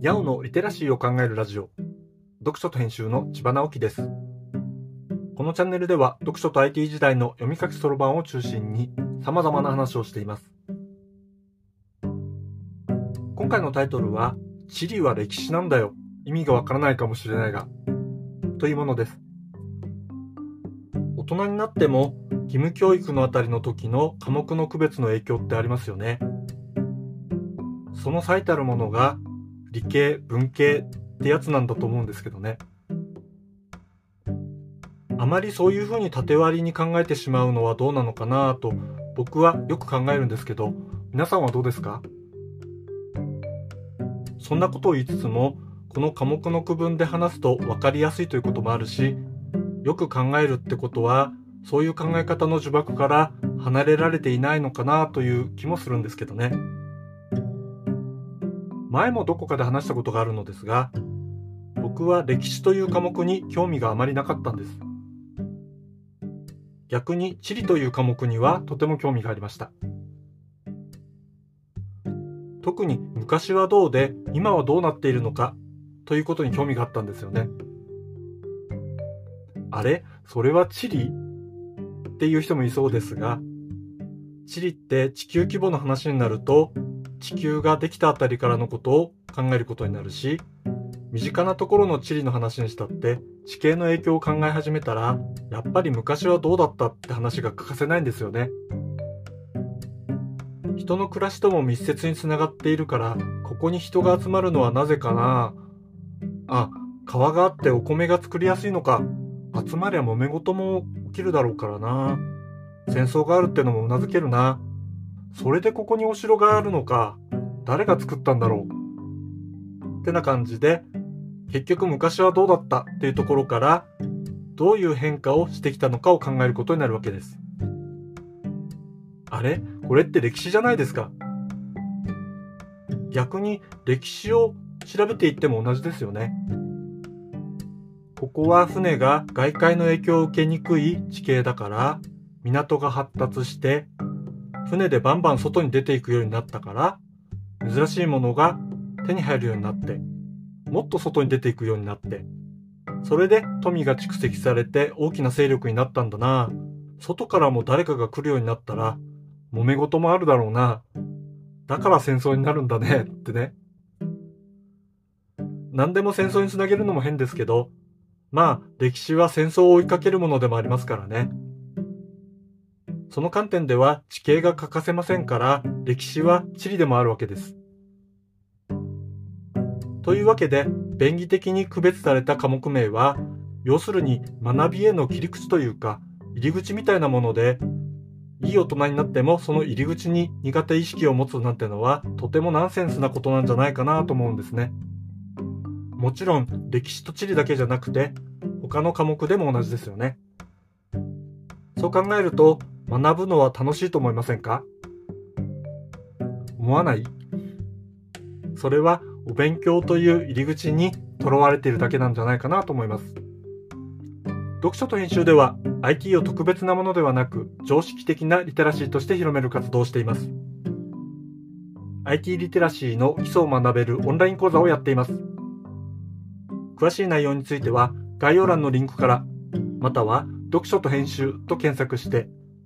ヤオのリテラシーを考えるラジオ。読書と編集の千葉直樹です。このチャンネルでは読書と IT 時代の読み書きそろばんを中心に様々な話をしています。今回のタイトルは地理は歴史なんだよ。意味がわからないかもしれないがというものです。大人になっても義務教育のあたりの時の科目の区別の影響ってありますよね。その最たるものが理系文系ってやつなんだと思うんですけどねあまりそういうふうに縦割りに考えてしまうのはどうなのかなと僕はよく考えるんですけど皆さんはどうですか？そんなことを言いつつもこの科目の区分で話すと分かりやすいということもあるしよく考えるってことはそういう考え方の呪縛から離れられていないのかなという気もするんですけどね。前もどこかで話したことがあるのですが、僕は歴史という科目に興味があまりなかったんです。逆に地理という科目にはとても興味がありました。特に昔はどうで今はどうなっているのかということに興味があったんですよね。あれ？それは地理？っていう人もいそうですが、地理って地球規模の話になると、地球ができたあたりからのことを考えることになるし、身近なところの地理の話にしたって地形の影響を考え始めたら、やっぱり昔はどうだったって話が欠かせないんですよね。人の暮らしとも密接につながっているから、ここに人が集まるのはなぜかなあ、川があってお米が作りやすいのか。集まりゃ揉め事も起きるだろうからな。戦争があるってのもうなずけるな。それでここにお城があるのか。誰が作ったんだろう。ってな感じで、結局昔はどうだったっていうところから、どういう変化をしてきたのかを考えることになるわけです。あれ？これって歴史じゃないですか。逆に歴史を調べていっても同じですよね。ここは船が外界の影響を受けにくい地形だから、港が発達して、船でバンバン外に出ていくようになったから、珍しいものが手に入るようになって、もっと外に出ていくようになって、それで富が蓄積されて大きな勢力になったんだな。外からも誰かが来るようになったら、揉め事もあるだろうな。だから戦争になるんだね、ってね。何でも戦争につなげるのも変ですけど、まあ、歴史は戦争を追いかけるものでもありますからね。その観点では地形が欠かせませんから、歴史は地理でもあるわけです。というわけで、便宜的に区別された科目名は、要するに学びへの切り口というか、入り口みたいなもので、いい大人になってもその入り口に苦手意識を持つなんてのは、とてもナンセンスなことなんじゃないかなと思うんですね。もちろん歴史と地理だけじゃなくて他の科目でも同じですよね。そう考えると学ぶのは楽しいと思いませんか？思わない？それはお勉強という入り口にとらわれているだけなんじゃないかなと思います。読書と編集では IT を特別なものではなく常識的なリテラシーとして広める活動をしています。IT リテラシーの基礎を学べるオンライン講座をやっています。詳しい内容については概要欄のリンクから、または読書と編集と検索して、